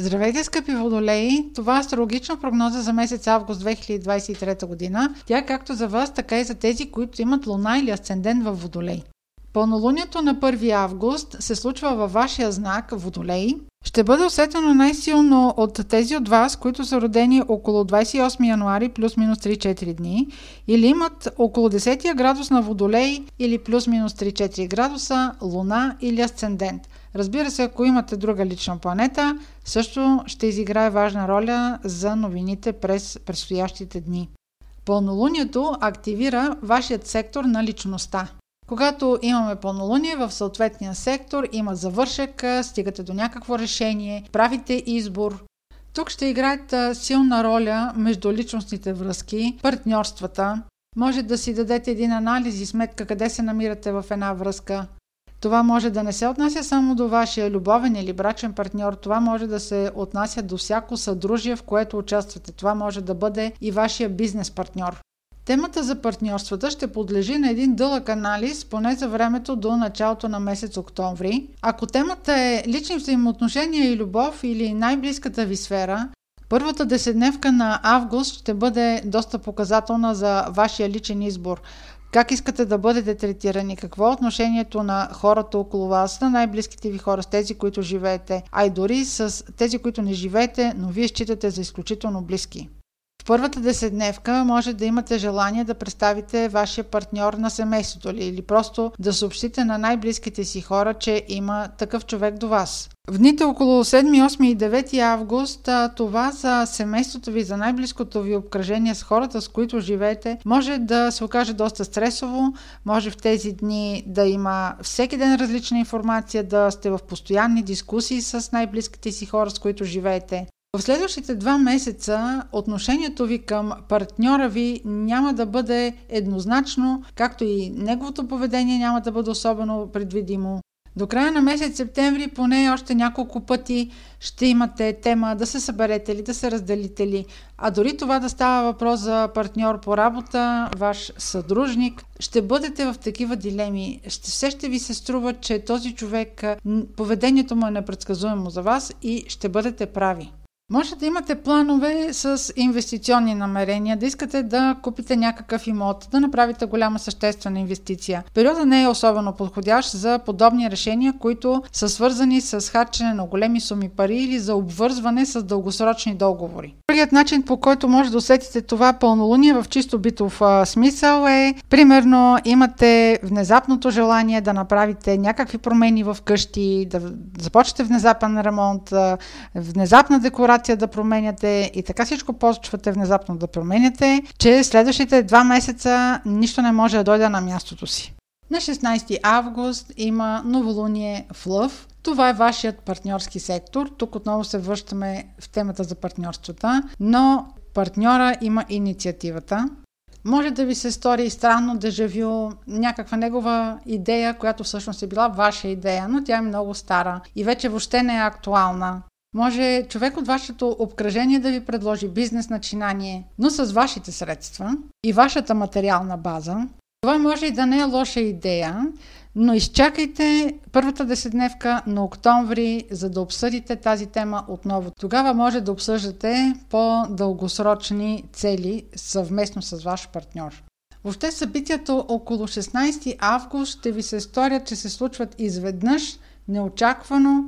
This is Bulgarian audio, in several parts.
Здравейте, скъпи водолеи! Това е астрологична прогноза за месец август 2023 година. Тя е както за вас, така и за тези, които имат луна или асцендент в водолей. Пълнолунието на 1 август се случва във вашия знак Водолей. Ще бъде усетено най-силно от тези от вас, които са родени около 28 януари плюс-минус 3-4 дни или имат около 10 градус на Водолей или плюс-минус 3-4 градуса Луна или Асцендент. Разбира се, ако имате друга лична планета, също ще изиграе важна роля за новините през предстоящите дни. Пълнолунието активира вашият сектор на личността. Когато имаме пълнолуние в съответния сектор, има завършек, стигате до някакво решение, правите избор. Тук ще играят силна роля между личностните връзки, партньорствата. Може да си дадете един анализ и сметка къде се намирате в една връзка. Това може да не се отнася само до вашия любовен или брачен партньор, това може да се отнася до всяко съдружие, в което участвате. Това може да бъде и вашия бизнес партньор. Темата за партньорствата ще подлежи на един дълъг анализ, поне за времето до началото на месец октомври. Ако темата е лични взаимоотношения и любов или най-близката ви сфера, първата десетдневка на август ще бъде доста показателна за вашия личен избор. Как искате да бъдете третирани? Какво е отношението на хората около вас, на най-близките ви хора, с тези, които живеете, а и дори с тези, които не живеете, но вие считате за изключително близки? Първата десетдневка може да имате желание да представите вашия партньор на семейството ли или просто да съобщите на най-близките си хора, че има такъв човек до вас. В дните около 7, 8 и 9 август това за семейството ви, за най-близкото ви обкръжение с хората, с които живеете, може да се окаже доста стресово, може в тези дни да има всеки ден различна информация, да сте в постоянни дискусии с най-близките си хора, с които живеете. В следващите два месеца отношението ви към партньора ви няма да бъде еднозначно, както и неговото поведение няма да бъде особено предвидимо. До края на месец септември поне още няколко пъти ще имате тема да се съберете ли, да се разделите ли. А дори това да става въпрос за партньор по работа, ваш съдружник, ще бъдете в такива дилеми. Ще, все ще ви се струва, че този човек, поведението му е непредсказуемо за вас и ще бъдете прави. Може да имате планове с инвестиционни намерения, да искате да купите някакъв имот, да направите голяма съществена инвестиция. Периода не е особено подходящ за подобни решения, които са свързани с харчене на големи суми пари или за обвързване с дългосрочни договори. Другият начин, по който може да усетите това пълнолуние в чисто битов смисъл е, примерно, имате внезапното желание да направите някакви промени в къщи, да започнете внезапен ремонт, внезапна декорация мотивация да променяте и така всичко почвате внезапно да променяте, че следващите два месеца нищо не може да дойде на мястото си. На 16 август има новолуние в Лъв. Това е вашият партньорски сектор. Тук отново се връщаме в темата за партньорствата, но партньора има инициативата. Може да ви се стори странно дежавю, някаква негова идея, която всъщност е била ваша идея, но тя е много стара и вече въобще не е актуална. Може човек от вашето обкръжение да ви предложи бизнес начинание, но с вашите средства и вашата материална база. Това може и да не е лоша идея, но изчакайте първата десетдневка на октомври, за да обсъдите тази тема отново. Тогава може да обсъждате по-дългосрочни цели съвместно с ваш партньор. Въобще събитията около 16 август ще ви се сторят, че се случват изведнъж, неочаквано,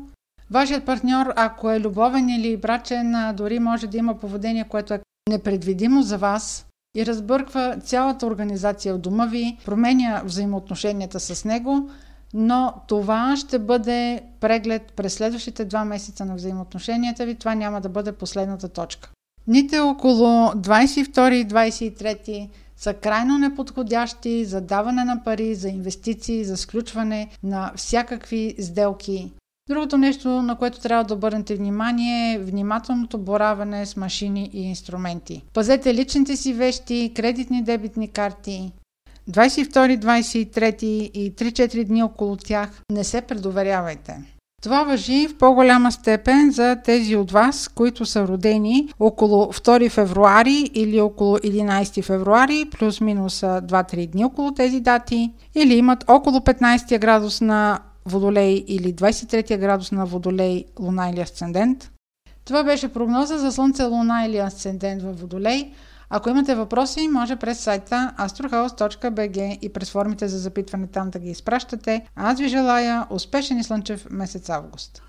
Вашият партньор, ако е любовен или брачен, дори може да има поведение, което е непредвидимо за вас и разбърква цялата организация в дома ви, променя взаимоотношенията с него, но това ще бъде преглед през следващите два месеца на взаимоотношенията ви. Това няма да бъде последната точка. Дните около 22 и 23 са крайно неподходящи за даване на пари, за инвестиции, за сключване на всякакви сделки. Другото нещо, на което трябва да обърнете внимание е внимателното бораване с машини и инструменти. Пазете личните си вещи, кредитни дебитни карти. 22, 23 и 3-4 дни около тях не се предоверявайте. Това въжи в по-голяма степен за тези от вас, които са родени около 2 февруари или около 11 февруари, плюс-минус 2-3 дни около тези дати, или имат около 15 градус на Водолей или 23 градус на Водолей, Луна или Асцендент. Това беше прогноза за Слънце, Луна или Асцендент в Водолей. Ако имате въпроси, може през сайта astrohouse.bg и през формите за запитване там да ги изпращате. Аз ви желая успешен и слънчев месец август.